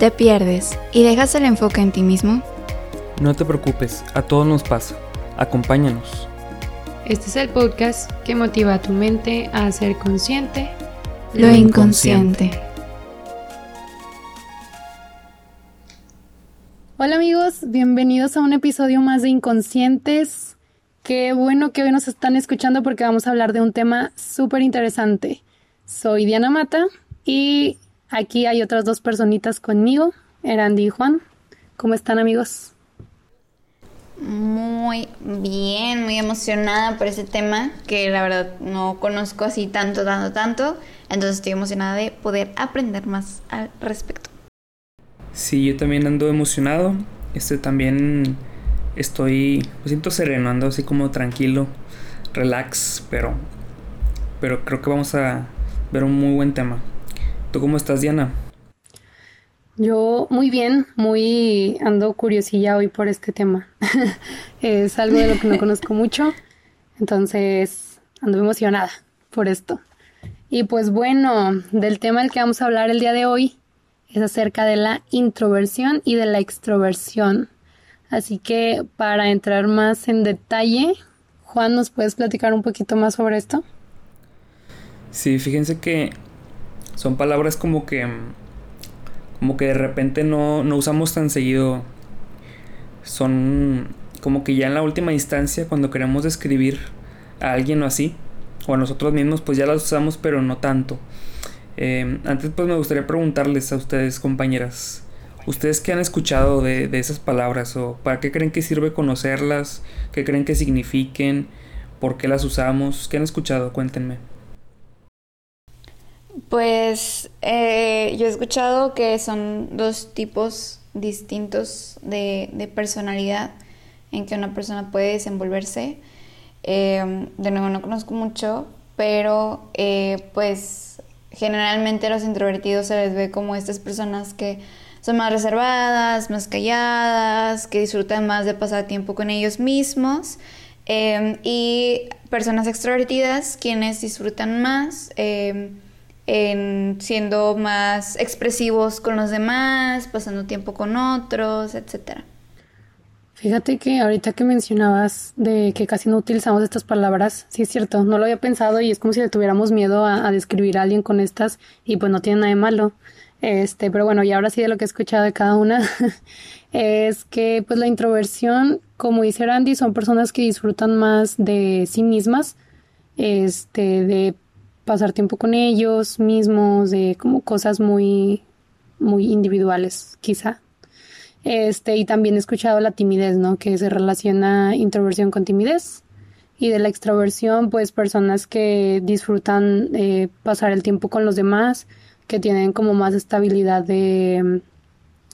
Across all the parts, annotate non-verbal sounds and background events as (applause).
¿Te pierdes y dejas el enfoque en ti mismo? No te preocupes, a todos nos pasa. Acompáñanos. Este es el podcast que motiva a tu mente a ser consciente Lo inconsciente. Hola amigos, bienvenidos a un episodio más de Inconscientes. Qué bueno que hoy nos están escuchando porque vamos a hablar de un tema súper interesante. Soy Diana Mata y Aquí hay otras dos personitas conmigo, Erandi y Juan. ¿Cómo están amigos? Muy bien, muy emocionada por ese tema que la verdad no conozco así tanto, tanto, tanto. Entonces estoy emocionada de poder aprender más al respecto. Sí, yo también ando emocionado. Este también estoy, me siento sereno, ando así como tranquilo, relax, pero, pero creo que vamos a ver un muy buen tema. ¿Tú cómo estás, Diana? Yo muy bien, muy ando curiosilla hoy por este tema. (laughs) es algo de lo que no (laughs) conozco mucho, entonces ando emocionada por esto. Y pues bueno, del tema del que vamos a hablar el día de hoy es acerca de la introversión y de la extroversión. Así que para entrar más en detalle, Juan, ¿nos puedes platicar un poquito más sobre esto? Sí, fíjense que son palabras como que como que de repente no, no usamos tan seguido son como que ya en la última instancia cuando queremos describir a alguien o así o a nosotros mismos pues ya las usamos pero no tanto eh, antes pues me gustaría preguntarles a ustedes compañeras ¿Ustedes qué han escuchado de, de, esas palabras o para qué creen que sirve conocerlas? ¿Qué creen que signifiquen? ¿Por qué las usamos? ¿Qué han escuchado? Cuéntenme. Pues eh, yo he escuchado que son dos tipos distintos de, personalidad en que una persona puede desenvolverse. Eh, de nuevo, no conozco mucho, pero eh, pues generalmente los introvertidos se les ve como estas personas que son más reservadas, más calladas, que disfrutan más de pasar tiempo con ellos mismos. y personas extrovertidas, quienes disfrutan más en siendo más expresivos con los demás, pasando tiempo con otros, etcétera. Fíjate que ahorita que mencionabas de que casi no utilizamos estas palabras, sí es cierto, no lo había pensado y es como si le tuviéramos miedo a, describir a alguien con estas y pues no tiene nada de malo. Este, pero bueno, y ahora sí de lo que he escuchado de cada una (laughs) es que pues la introversión, como dice Randy, son personas que disfrutan más de sí mismas, este, de pasar tiempo con ellos mismos, de como cosas muy, muy individuales, quizá. Este, y también he escuchado la timidez, ¿no? Que se relaciona introversión con timidez. Y de la extroversión, pues personas que disfrutan eh, pasar el tiempo con los demás, que tienen como más estabilidad de,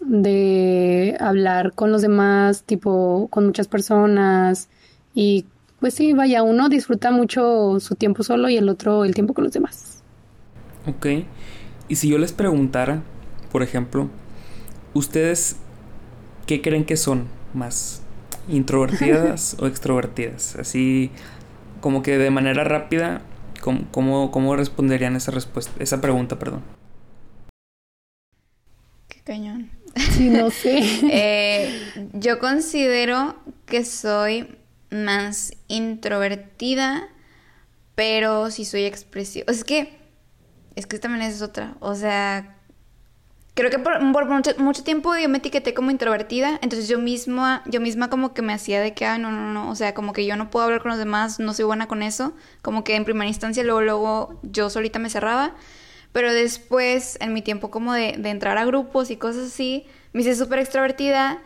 de hablar con los demás, tipo con muchas personas y pues sí, vaya, uno disfruta mucho su tiempo solo y el otro el tiempo con los demás. Ok. Y si yo les preguntara, por ejemplo, ¿ustedes qué creen que son más? ¿Introvertidas (laughs) o extrovertidas? Así como que de manera rápida, ¿cómo, cómo, responderían esa respuesta, esa pregunta, perdón? Qué cañón. Sí, no sé. (laughs) Eh, yo considero que soy más introvertida, pero si soy expresiva. Es que, es que también es otra. O sea, creo que por, mucho, tiempo yo me etiqueté como introvertida, entonces yo misma, yo misma como que me hacía de que, ah, no, no, no, o sea, como que yo no puedo hablar con los demás, no soy buena con eso, como que en primera instancia luego, luego yo solita me cerraba, pero después, en mi tiempo como de, de entrar a grupos y cosas así, me hice súper extrovertida,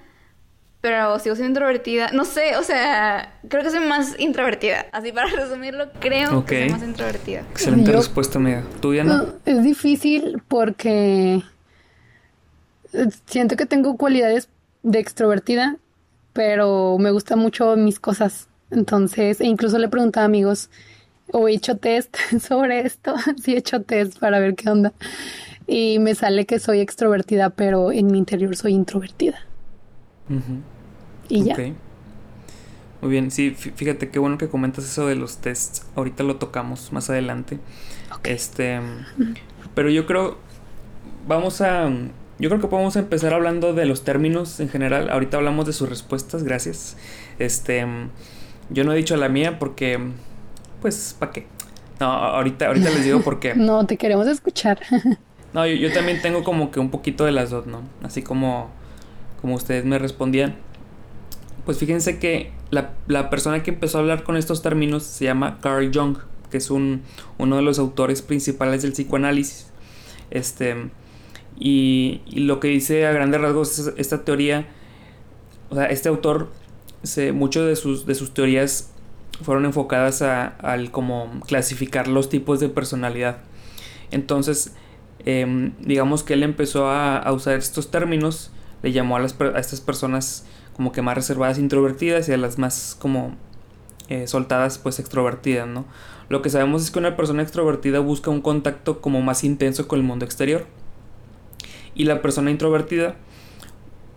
pero sigo siendo introvertida. No sé, o sea, creo que soy más introvertida. Así para (laughs) resumirlo, creo que soy más introvertida. Excelente respuesta, amiga. ¿Tú, Diana? es difícil porque siento que tengo cualidades de extrovertida, pero me gustan mucho mis cosas. Entonces, e incluso le he preguntado a amigos o he hecho test (laughs) sobre esto. (laughs) sí, he hecho test para ver qué onda. Y me sale que soy extrovertida, pero en mi interior soy introvertida. Y ya. Muy bien, sí, fíjate qué bueno que comentas eso de los tests. Ahorita lo tocamos más adelante. Este, pero yo creo vamos a yo creo que podemos empezar hablando de los términos en general. Ahorita hablamos de sus respuestas, gracias. Este, yo no he dicho la mía porque, pues, ¿para qué? No, ahorita, ahorita les digo por qué. (laughs) no, te queremos escuchar. (laughs) no, yo, yo, también tengo como que un poquito de las dos, ¿no? Así como, como ustedes me respondían. Pues fíjense que la, la persona que empezó a hablar con estos términos se llama Carl Jung, que es un, uno de los autores principales del psicoanálisis. Este, y, lo que dice a grandes rasgos es esta teoría, o sea, este autor, se, muchas de sus, de sus teorías fueron enfocadas a, al como clasificar los tipos de personalidad. Entonces, em, digamos que él empezó a, usar estos términos, le llamó a, las, a estas personas como que más reservadas introvertidas y a las más como eh, soltadas pues extrovertidas, ¿no? Lo que sabemos es que una persona extrovertida busca un contacto como más intenso con el mundo exterior y la persona introvertida,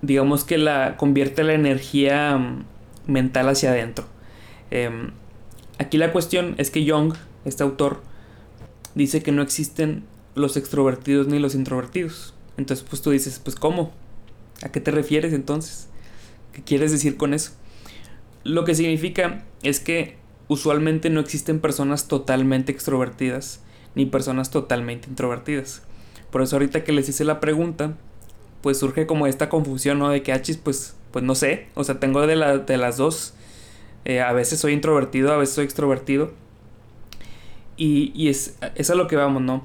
digamos que la convierte la energía mm, mental hacia adentro. Em, aquí la cuestión es que Jung, este autor, dice que no existen los extrovertidos ni los introvertidos. Entonces, pues tú dices, pues ¿cómo? ¿A qué te refieres entonces? ¿Qué quieres decir con eso? Lo que significa es que usualmente no existen personas totalmente extrovertidas ni personas totalmente introvertidas. Por eso ahorita que les hice la pregunta, pues surge como esta confusión, ¿no? De que achis, ah, pues, pues no sé. O sea, tengo de, de las dos. Eh, a veces soy introvertido, a veces soy extrovertido. Y, y es, es a lo que vamos, ¿no?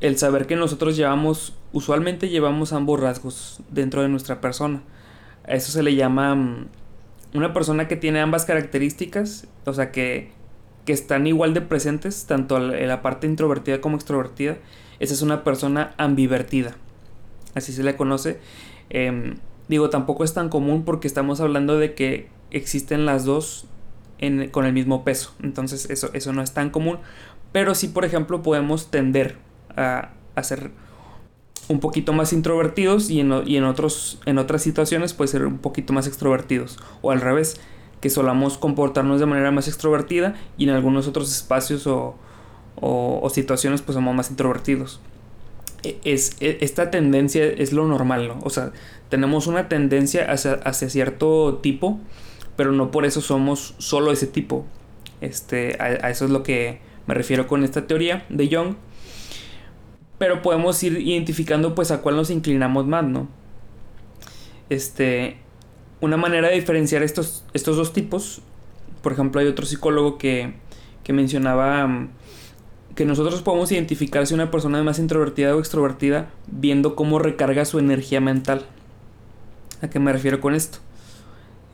El saber que nosotros llevamos, usualmente llevamos ambos rasgos dentro de nuestra persona. A eso se le llama mm, una persona que tiene ambas características, o sea, que, que están igual de presentes, tanto en la parte introvertida como extrovertida esa es una persona ambivertida. Así se le conoce. Em, digo, tampoco es tan común porque estamos hablando de que existen las dos con el mismo peso. Entonces eso, eso no es tan común. Pero sí, por ejemplo, podemos tender a, ser un poquito más introvertidos y, en, otros, en otras situaciones puede ser un poquito más extrovertidos. O al revés, que solamos comportarnos de manera más extrovertida y en algunos otros espacios o, situaciones pues somos más introvertidos. E, es, e, esta tendencia es lo normal, ¿no? O sea, tenemos una tendencia hacia, cierto tipo, pero no por eso somos solo ese tipo. Este, a, eso es lo que me refiero con esta teoría de Jung. Pero podemos ir identificando pues a cuál nos inclinamos más, ¿no? Este, una manera de diferenciar estos, estos dos tipos, por ejemplo, hay otro psicólogo que, que mencionaba que nosotros podemos identificar si una persona es más introvertida o extrovertida viendo cómo recarga su energía mental. ¿A qué me refiero con esto?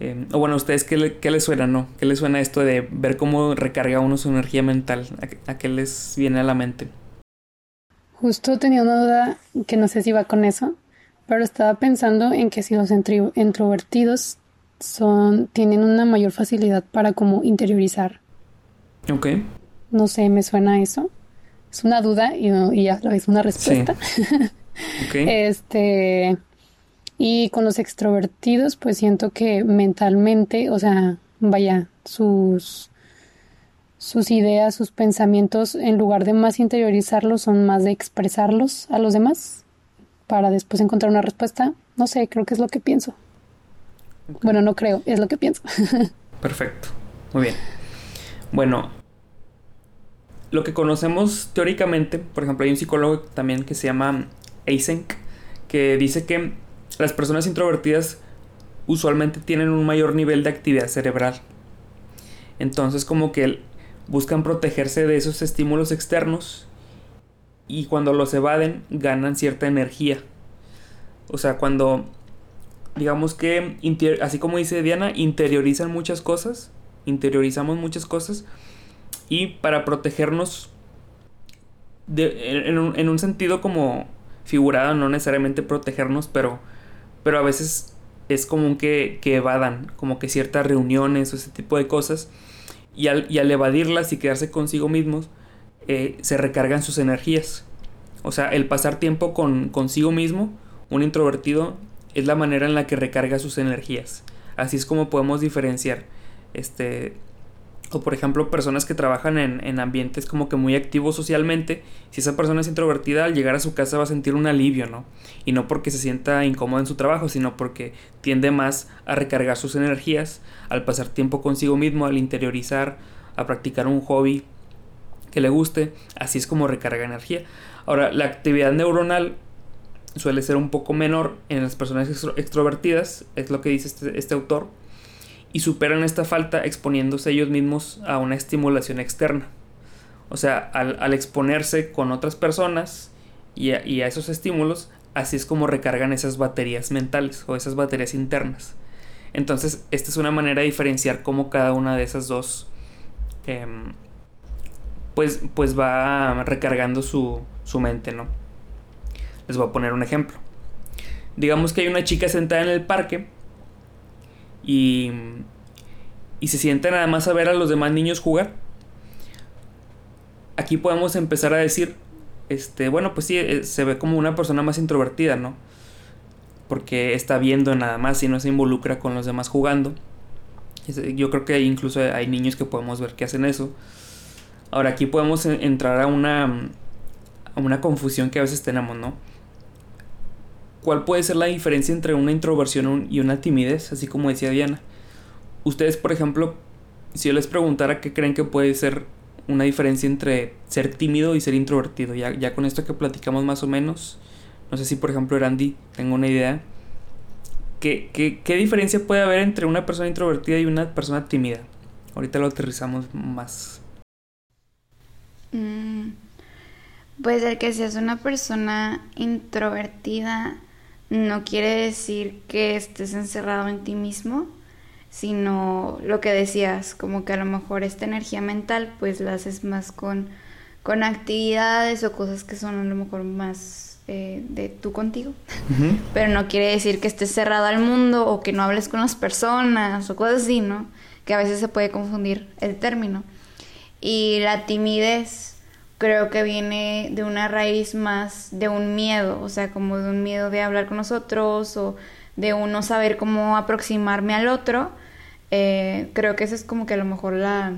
Eh, o bueno, ¿a ustedes qué, le, qué, les suena, no? ¿Qué les suena esto de ver cómo recarga uno su energía mental? ¿A, qué les viene a la mente? Justo tenía una duda que no sé si va con eso, pero estaba pensando en que si los introvertidos son, tienen una mayor facilidad para como interiorizar. Ok. No sé, me suena eso. Es una duda y, y a la una respuesta. (laughs) Este. Y con los extrovertidos, pues siento que mentalmente, o sea, vaya, sus sus ideas, sus pensamientos, en lugar de más interiorizarlos, son más de expresarlos a los demás para después encontrar una respuesta. No sé, creo que es lo que pienso. Bueno, no creo, es lo que pienso. (laughs) Perfecto. Muy bien. Bueno, lo que conocemos teóricamente, por ejemplo, hay un psicólogo también que se llama Eysenck, que dice que las personas introvertidas usualmente tienen un mayor nivel de actividad cerebral. Entonces como que buscan protegerse de esos estímulos externos y cuando los evaden ganan cierta energía. O sea, cuando digamos que así como dice Diana, interiorizan muchas cosas, interiorizamos muchas cosas, y para protegernos en, un, sentido como figurado, no necesariamente protegernos, pero, pero a veces es común que, evadan como que ciertas reuniones o ese tipo de cosas y al, y al evadirlas y quedarse consigo mismos eh, se recargan sus energías. O sea, el pasar tiempo con consigo mismo, un introvertido, es la manera en la que recarga sus energías. Así es como podemos diferenciar este, o por ejemplo personas que trabajan en, en, ambientes como que muy activos socialmente, si esa persona es introvertida al llegar a su casa va a sentir un alivio, ¿no? Y no porque se sienta incómoda en su trabajo, sino porque tiende más a recargar sus energías al pasar tiempo consigo mismo, al interiorizar, a practicar un hobby que le guste, así es como recarga energía. Ahora, la actividad neuronal suele ser un poco menor en las personas extrovertidas, es lo que dice este, este autor, y superan esta falta exponiéndose ellos mismos a una estimulación externa. O sea, al, exponerse con otras personas y a, esos estímulos, así es como recargan esas baterías mentales o esas baterías internas. Entonces, esta es una manera de diferenciar cómo cada una de esas dos em, pues, pues va recargando su, su mente, ¿no? Les voy a poner un ejemplo. Digamos que hay una chica sentada en el parque y, y se nada más a ver a los demás niños jugar. Aquí podemos empezar a decir, este, bueno, pues sí, eh, se ve como una persona más introvertida, ¿no? Porque está viendo nada más y no se involucra con los demás jugando. Yo creo que incluso hay niños que podemos ver que hacen eso. Ahora aquí podemos entrar a una, a una confusión que a veces tenemos, ¿no? ¿Cuál puede ser la diferencia entre una introversión y una timidez? Así como decía Diana. Ustedes, por ejemplo, si yo les preguntara qué creen que puede ser una diferencia entre ser tímido y ser introvertido, ya, ya con esto que platicamos más o menos, no sé si por ejemplo Randy tengo una idea. ¿Qué, qué, qué diferencia puede haber entre una persona introvertida y una persona tímida? Ahorita lo aterrizamos más. Mm, pues el que seas una persona introvertida no quiere decir que estés encerrado en ti mismo, sino lo que decías, como que a lo mejor esta energía mental pues la haces más con, con actividades o cosas que son a lo mejor más eh, de tú contigo. (laughs) Pero no quiere decir que estés cerrado al mundo o que no hables con las personas o cosas así, ¿no? Que a veces se puede confundir el término. Y la timidez creo que viene de una raíz más de un miedo, o sea, como de un miedo de hablar con nosotros o de uno saber cómo aproximarme al otro. Eh, creo que esa es como que a lo mejor la,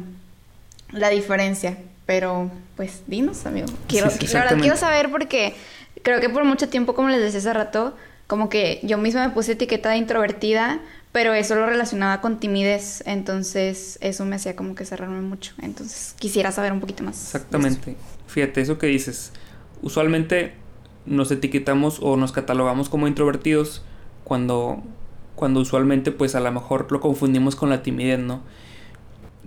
la diferencia. Pero, pues, dinos, amigo. Quiero, quiero saber porque creo que por mucho tiempo, como les decía hace rato, como que yo misma me puse etiqueta de introvertida, pero eso lo relacionaba con timidez, entonces eso me hacía como que cerrarme mucho. Entonces quisiera saber un poquito más. Exactamente. Fíjate, eso que dices. Usualmente nos etiquetamos o nos catalogamos como introvertidos cuando, cuando usualmente pues a lo mejor lo confundimos con la timidez, ¿no?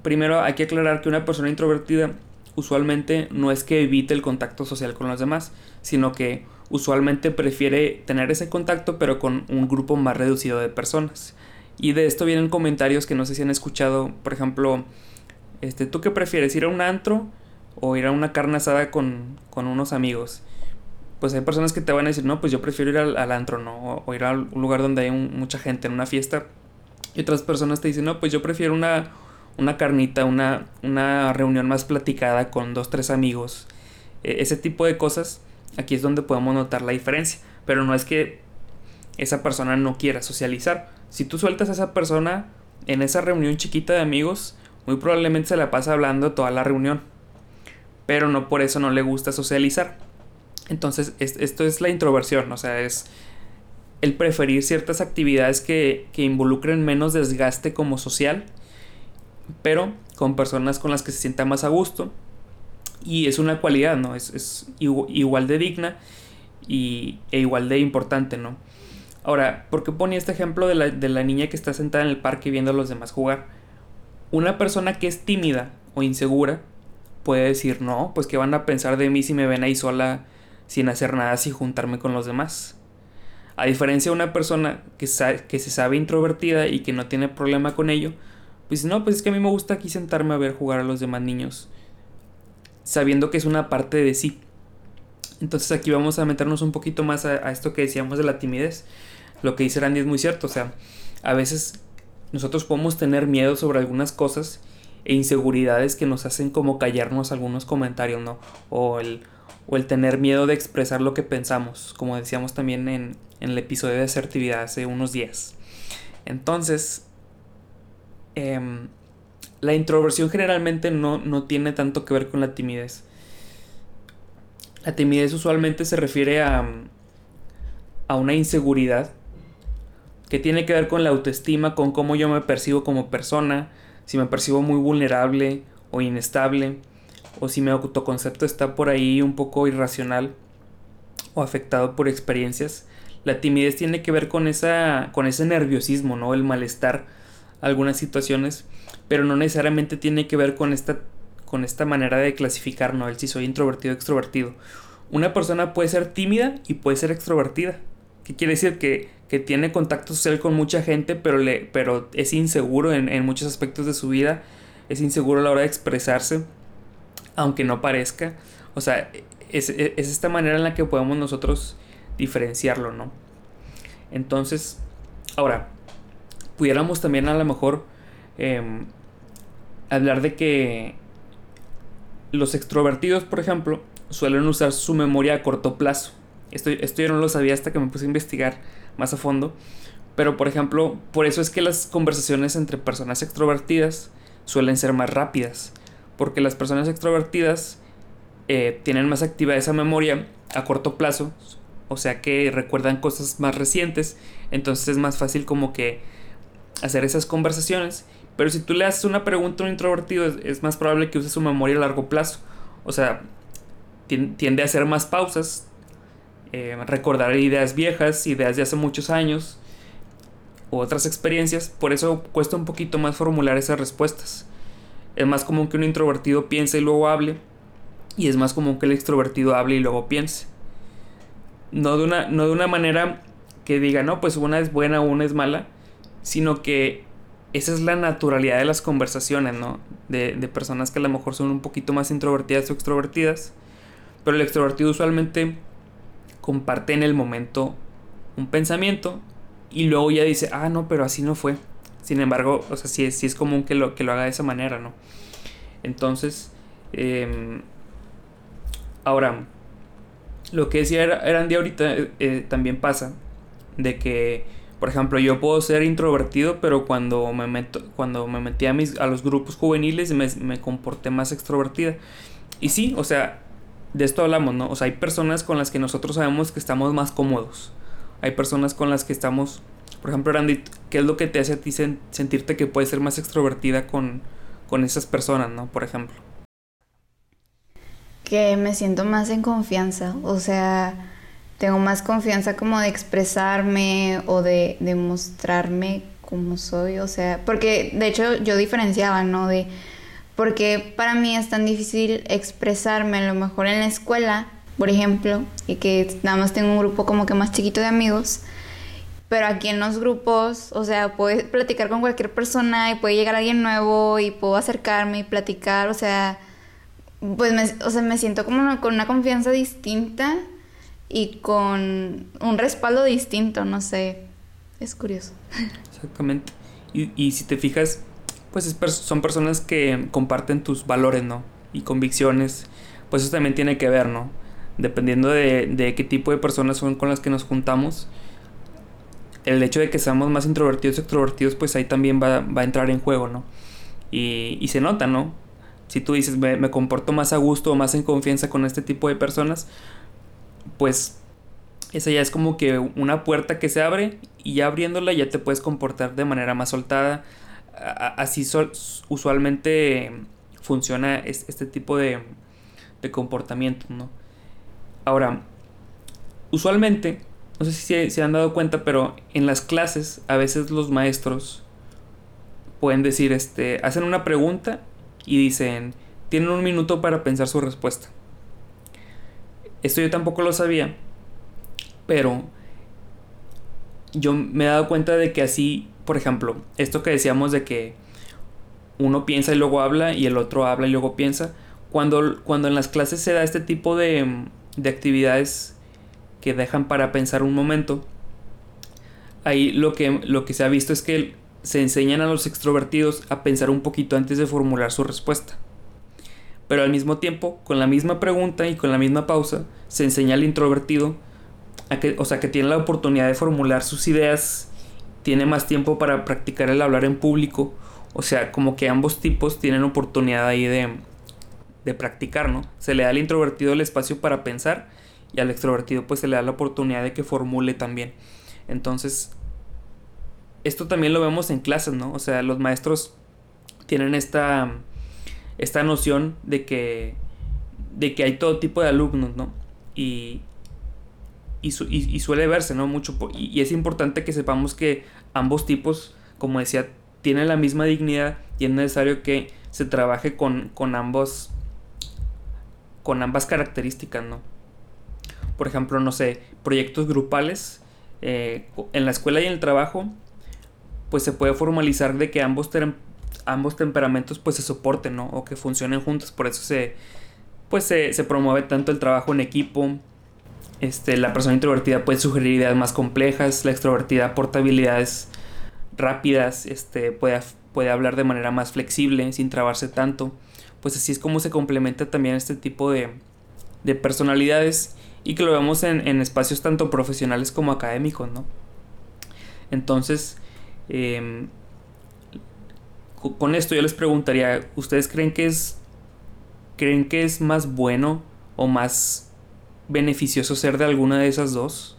Primero hay que aclarar que una persona introvertida usualmente no es que evite el contacto social con los demás, sino que usualmente prefiere tener ese contacto pero con un grupo más reducido de personas. Y de esto vienen comentarios que no sé si han escuchado, por ejemplo, este, ¿tú qué prefieres? ¿Ir a un antro o ir a una carne asada con, con unos amigos? Pues hay personas que te van a decir, no, pues yo prefiero ir al, antro, ¿no? O, ir a un lugar donde hay mucha gente, en una fiesta. Y otras personas te dicen, no, pues yo prefiero una, una carnita, una, una reunión más platicada con dos, tres amigos. E, ese tipo de cosas, aquí es donde podemos notar la diferencia. Pero no es que esa persona no quiera socializar si tú sueltas a esa persona en esa reunión chiquita de amigos, muy probablemente se la pasa hablando toda la reunión. Pero no por eso no le gusta socializar. Entonces, esto es la introversión, o sea, es el preferir ciertas actividades que, que involucren menos desgaste como social, pero con personas con las que se sienta más a gusto. Y es una cualidad, ¿no? Es, es igual de digna y, e igual de importante, ¿no? Ahora, ¿por qué ponía este ejemplo de la, niña que está sentada en el parque viendo a los demás jugar? Una persona que es tímida o insegura puede decir, no, pues que van a pensar de mí si me ven ahí sola sin hacer nada, sin juntarme con los demás. A diferencia de una persona que, que se sabe introvertida y que no tiene problema con ello, pues no, pues es que a mí me gusta aquí sentarme a ver jugar a los demás niños, sabiendo que es una parte de sí. Entonces aquí vamos a meternos un poquito más a, esto que decíamos de la timidez. Lo que dice Randy es muy cierto, o sea, a veces nosotros podemos tener miedo sobre algunas cosas e inseguridades que nos hacen como callarnos algunos comentarios, ¿no? O el, o el tener miedo de expresar lo que pensamos, como decíamos también en, el episodio de asertividad hace unos días. Entonces, em, la introversión generalmente no, no tiene tanto que ver con la timidez. La timidez usualmente se refiere a, a una inseguridad que tiene que ver con la autoestima, con cómo yo me percibo como persona, si me percibo muy vulnerable o inestable, o si mi autoconcepto está por ahí un poco irracional o afectado por experiencias. La timidez tiene que ver con, esa, con ese nerviosismo, ¿no? El malestar, algunas situaciones, pero no necesariamente tiene que ver con esta, con esta manera de clasificar, ¿no? El si soy introvertido o extrovertido. Una persona puede ser tímida y puede ser extrovertida. ¿Qué quiere decir? Que, que tiene contacto social con mucha gente, pero, le, pero es inseguro en, en muchos aspectos de su vida. Es inseguro a la hora de expresarse, aunque no parezca. O sea, es, es, esta manera en la que podemos nosotros diferenciarlo, ¿no? Entonces, ahora, pudiéramos también a lo mejor eh, hablar de que los extrovertidos, por ejemplo, suelen usar su memoria a corto plazo. Esto, esto yo no lo sabía hasta que me puse a investigar más a fondo. Pero, por ejemplo, por eso es que las conversaciones entre personas extrovertidas suelen ser más rápidas. Porque las personas extrovertidas eh, tienen más activa esa memoria a corto plazo, o sea que recuerdan cosas más recientes, entonces es más fácil como que hacer esas conversaciones. Pero si tú le haces una pregunta a un introvertido, es, más probable que use su memoria a largo plazo. O sea, tiende a hacer más pausas, eh, recordar ideas viejas, ideas de hace muchos años, u otras experiencias. Por eso cuesta un poquito más formular esas respuestas. Es más común que un introvertido piense y luego hable y es más común que el extrovertido hable y luego piense. No de una, no de una manera que diga, no, pues una es buena una es mala, sino que esa es la naturalidad de las conversaciones, ¿no? De, de personas que a lo mejor son un poquito más introvertidas o extrovertidas, pero el extrovertido usualmente comparte en el momento un pensamiento y luego ya dice, ah, no, pero así no fue. Sin embargo, o sea, sí, es común que lo, que lo haga de esa manera, ¿no? Entonces, eh, Ahora, lo que decía Andy ahorita eh, eh, también pasa de que, por ejemplo, yo puedo ser introvertido, pero cuando me meto, cuando me metí a, mis, a los grupos juveniles me, me comporté más extrovertida. Y sí, o sea, de esto hablamos, ¿no? O sea, hay personas con las que nosotros sabemos que estamos más cómodos. Hay personas con las que estamos, por ejemplo, Randy, ¿qué es lo que te hace a ti sentirte que puedes ser más extrovertida con, con esas personas, ¿no? Por ejemplo que me siento más en confianza, o sea, tengo más confianza como de expresarme o de, de mostrarme como soy, o sea, porque de hecho yo diferenciaba, ¿no? De, porque para mí es tan difícil expresarme a lo mejor en la escuela, por ejemplo, y que nada más tengo un grupo como que más chiquito de amigos, pero aquí en los grupos, o sea, puedo platicar con cualquier persona y puede llegar alguien nuevo y puedo acercarme y platicar, o sea, pues me, o sea, me siento como con una confianza distinta y con un respaldo distinto, no sé, es curioso. Exactamente. Y, y si te fijas, pues son personas que comparten tus valores, ¿no? Y convicciones, pues eso también tiene que ver, ¿no? Dependiendo de, de qué tipo de personas son con las que nos juntamos, el hecho de que seamos más introvertidos o extrovertidos, pues ahí también va, va a entrar en juego, ¿no? Y, y se nota, ¿no? si tú dices me, comporto más a gusto o más en confianza con este tipo de personas, pues esa ya es como que una puerta que se abre y ya abriéndola ya te puedes comportar de manera más soltada. Así usualmente funciona este tipo de, de comportamiento, ¿no? Ahora, usualmente, no sé si se, se han dado cuenta, pero en las clases a veces los maestros pueden decir, este, hacen una pregunta y dicen, tienen un minuto para pensar su respuesta. Esto yo tampoco lo sabía, pero yo me he dado cuenta de que así, por ejemplo, esto que decíamos de que uno piensa y luego habla y el otro habla y luego piensa, cuando, cuando en las clases se da este tipo de, de actividades que dejan para pensar un momento, ahí lo que, lo que se ha visto es que se enseñan a los extrovertidos a pensar un poquito antes de formular su respuesta. Pero al mismo tiempo, con la misma pregunta y con la misma pausa, se enseña al introvertido a que, o sea, que tiene la oportunidad de formular sus ideas, tiene más tiempo para practicar el hablar en público O sea, como que ambos tipos tienen oportunidad ahí de, de practicar, ¿no? Se le da al introvertido el espacio para pensar y al extrovertido pues se le da la oportunidad de que formule también. Entonces, esto también lo vemos en clases, ¿no? O sea, los maestros tienen esta, esta noción de que, de que hay todo tipo de alumnos, ¿no? Y, y, suele verse, ¿no? Mucho. Y, y, es importante que sepamos que ambos tipos, como decía, tienen la misma dignidad y es necesario que se trabaje con, con ambos con ambas características, ¿no? Por ejemplo, no sé, proyectos grupales eh, en la escuela y en el trabajo, pues se puede formalizar de que ambos, ambos temperamentos pues se soporten, ¿no? O que funcionen juntos, por eso se, pues se, se promueve tanto el trabajo en equipo, este, la persona introvertida puede sugerir ideas más complejas, la extrovertida aporta habilidades rápidas, este, puede, puede hablar de manera más flexible, sin trabarse tanto. Pues así es como se complementa también este tipo de, de personalidades y que lo vemos en, en, espacios tanto profesionales como académicos, ¿no? Entonces, em, con esto yo les preguntaría, ¿ustedes creen que es creen que es más bueno o más beneficioso ser de alguna de esas dos?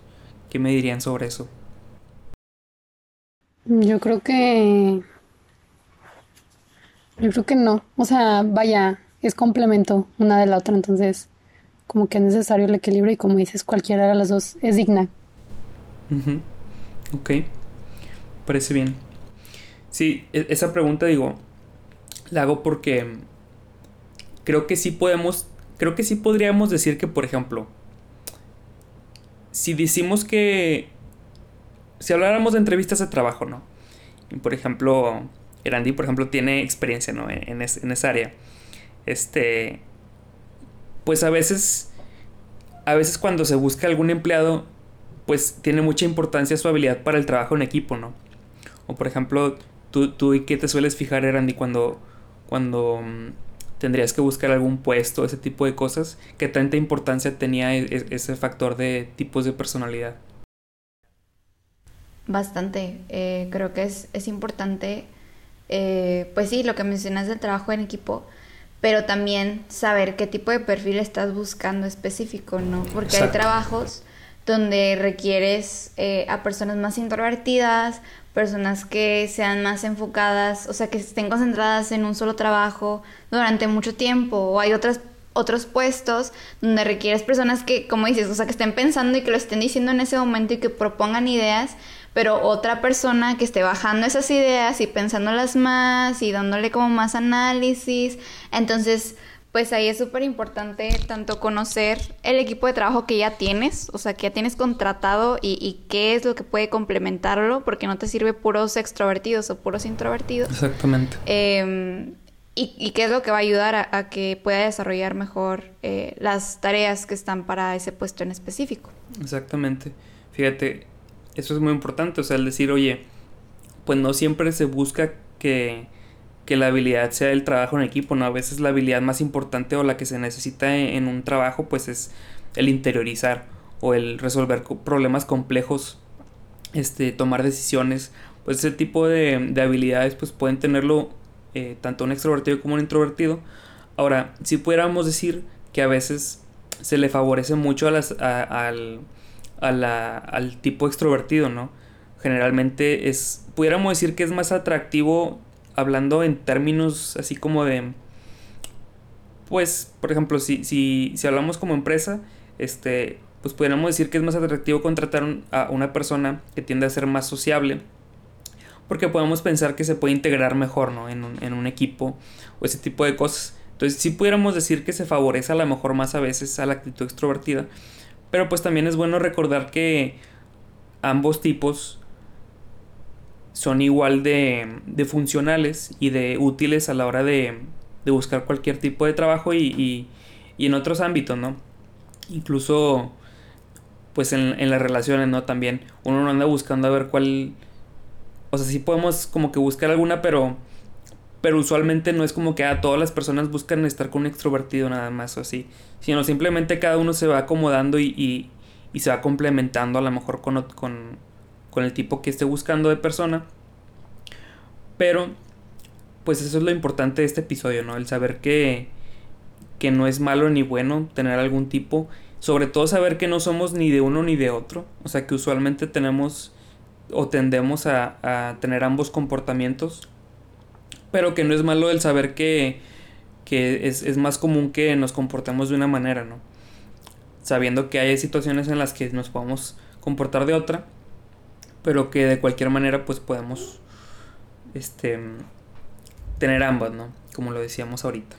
¿Qué me dirían sobre eso? Yo creo que... Yo creo que no. O sea, vaya, es complemento una de la otra, entonces como que es necesario el equilibrio y como dices, cualquiera de las dos es digna. Ok, parece bien. Sí, e-, esa pregunta digo, la hago porque creo que sí podemos, creo que sí podríamos decir que, por ejemplo, si decimos que. Si habláramos de entrevistas de trabajo, ¿no? Y por ejemplo, Erandi, por ejemplo, tiene experiencia, ¿no? En, esa área. Este. Pues a veces. A veces cuando se busca algún empleado, pues tiene mucha importancia su habilidad para el trabajo en equipo, ¿no? O por ejemplo, tú, tú y qué te sueles fijar, Erandi, cuando. Cuando mm, tendrías que buscar algún puesto, ese tipo de cosas. ¿Qué tanta importancia tenía e-, e-, ese factor de tipos de personalidad? Bastante. Eh, creo que es, es importante, eh, pues sí, lo que mencionas del trabajo en equipo, pero también saber qué tipo de perfil estás buscando específico, ¿no? Porque hay trabajos donde requieres eh, a personas más introvertidas, personas que sean más enfocadas, o sea, que estén concentradas en un solo trabajo durante mucho tiempo, o hay otras otros puestos donde requieres personas que, como dices, o sea, que estén pensando y que lo estén diciendo en ese momento y que propongan ideas, pero otra persona que esté bajando esas ideas y pensándolas más y dándole como más análisis. Entonces, pues ahí es súper importante tanto conocer el equipo de trabajo que ya tienes, o sea, que ya tienes contratado y, qué es lo que puede complementarlo, porque no te sirve puros extrovertidos o puros introvertidos. Exactamente. Em, y, qué es lo que va a ayudar a, que pueda desarrollar mejor eh, las tareas que están para ese puesto en específico. Exactamente. Fíjate, eso es muy importante, o sea, el decir, oye, pues no siempre se busca que que la habilidad sea el trabajo en equipo, ¿no? A veces la habilidad más importante o la que se necesita en, un trabajo, pues es el interiorizar o el resolver problemas complejos, este, tomar decisiones, pues ese tipo de, habilidades pues pueden tenerlo eh, tanto un extrovertido como un introvertido. Ahora, si pudiéramos decir que a veces se le favorece mucho a las, al, al tipo extrovertido, ¿no? Generalmente es, pudiéramos decir que es más atractivo hablando en términos así como de, pues, por ejemplo, si, si, si hablamos como empresa, este, pues podríamos decir que es más atractivo contratar a una persona que tiende a ser más sociable, porque podemos pensar que se puede integrar mejor, ¿no? En un, en un equipo o ese tipo de cosas. Entonces, sí pudiéramos decir que se favorece a lo mejor más a veces a la actitud extrovertida, pero pues también es bueno recordar que ambos tipos son igual de, de, funcionales y de útiles a la hora de, de buscar cualquier tipo de trabajo y, y, en otros ámbitos, ¿no? Incluso, pues en, en, las relaciones, ¿no? También uno no anda buscando a ver cuál... O sea, sí podemos como que buscar alguna, pero... Pero usualmente no es como que a ah, todas las personas buscan estar con un extrovertido nada más o así. Sino simplemente cada uno se va acomodando y, y, y se va complementando a lo mejor con, con el tipo que esté buscando de persona. Pero pues eso es lo importante de este episodio, ¿no? El saber que, que no es malo ni bueno tener algún tipo, sobre todo saber que no somos ni de uno ni de otro, o sea que usualmente tenemos o tendemos a, a tener ambos comportamientos, pero que no es malo el saber que, que es, es más común que nos comportemos de una manera, ¿no? Sabiendo que hay situaciones en las que nos podemos comportar de otra, pero que de cualquier manera pues podemos este tener ambas, ¿no? Como lo decíamos ahorita.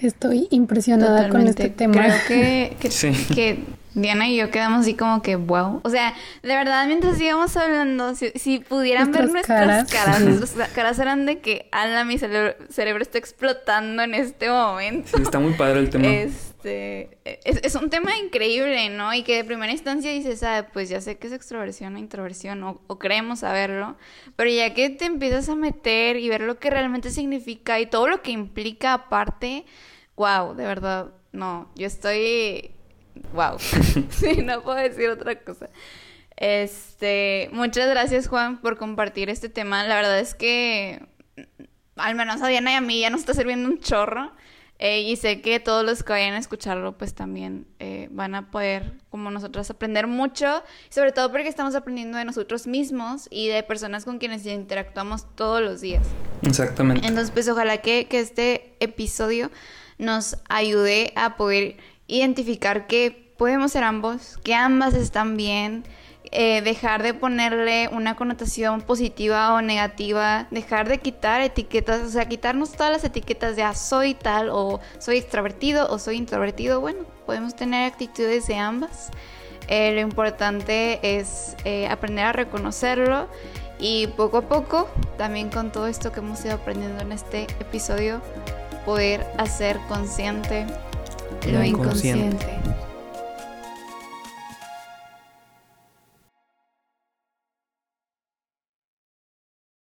Estoy impresionada con este tema. Creo que, (laughs) que, Diana y yo quedamos así como que wow. O sea, de verdad, mientras íbamos hablando, si, pudieran ver nuestras caras, nuestras caras eran de que, ala, mi cerebro, está explotando en este momento. Sí, está muy padre el tema. (laughs) Este, es, un tema increíble, ¿no? Y que de primera instancia dices, ah, pues ya sé que es extroversión o introversión, o, o creemos saberlo, pero ya que te empiezas a meter y ver lo que realmente significa y todo lo que implica aparte, wow, de verdad, no, yo estoy wow. (laughs) sí, no puedo decir otra cosa. Este, muchas gracias Juan por compartir este tema. La verdad es que al menos a Diana y a mí ya nos está sirviendo un chorro. Eh, y sé que todos los que vayan a escucharlo, pues también eh, van a poder, como nosotros, aprender mucho. Sobre todo porque estamos aprendiendo de nosotros mismos y de personas con quienes interactuamos todos los días. Exactamente. Entonces, pues ojalá que, que este episodio nos ayude a poder identificar que podemos ser ambos, que ambas están bien, eh, dejar de ponerle una connotación positiva o negativa, dejar de quitar etiquetas, o sea, quitarnos todas las etiquetas de ah, soy tal o soy extrovertido o soy introvertido. Bueno, podemos tener actitudes de ambas. Eh, lo importante es eh, aprender a reconocerlo y poco a poco, también con todo esto que hemos ido aprendiendo en este episodio, poder hacer consciente lo inconsciente.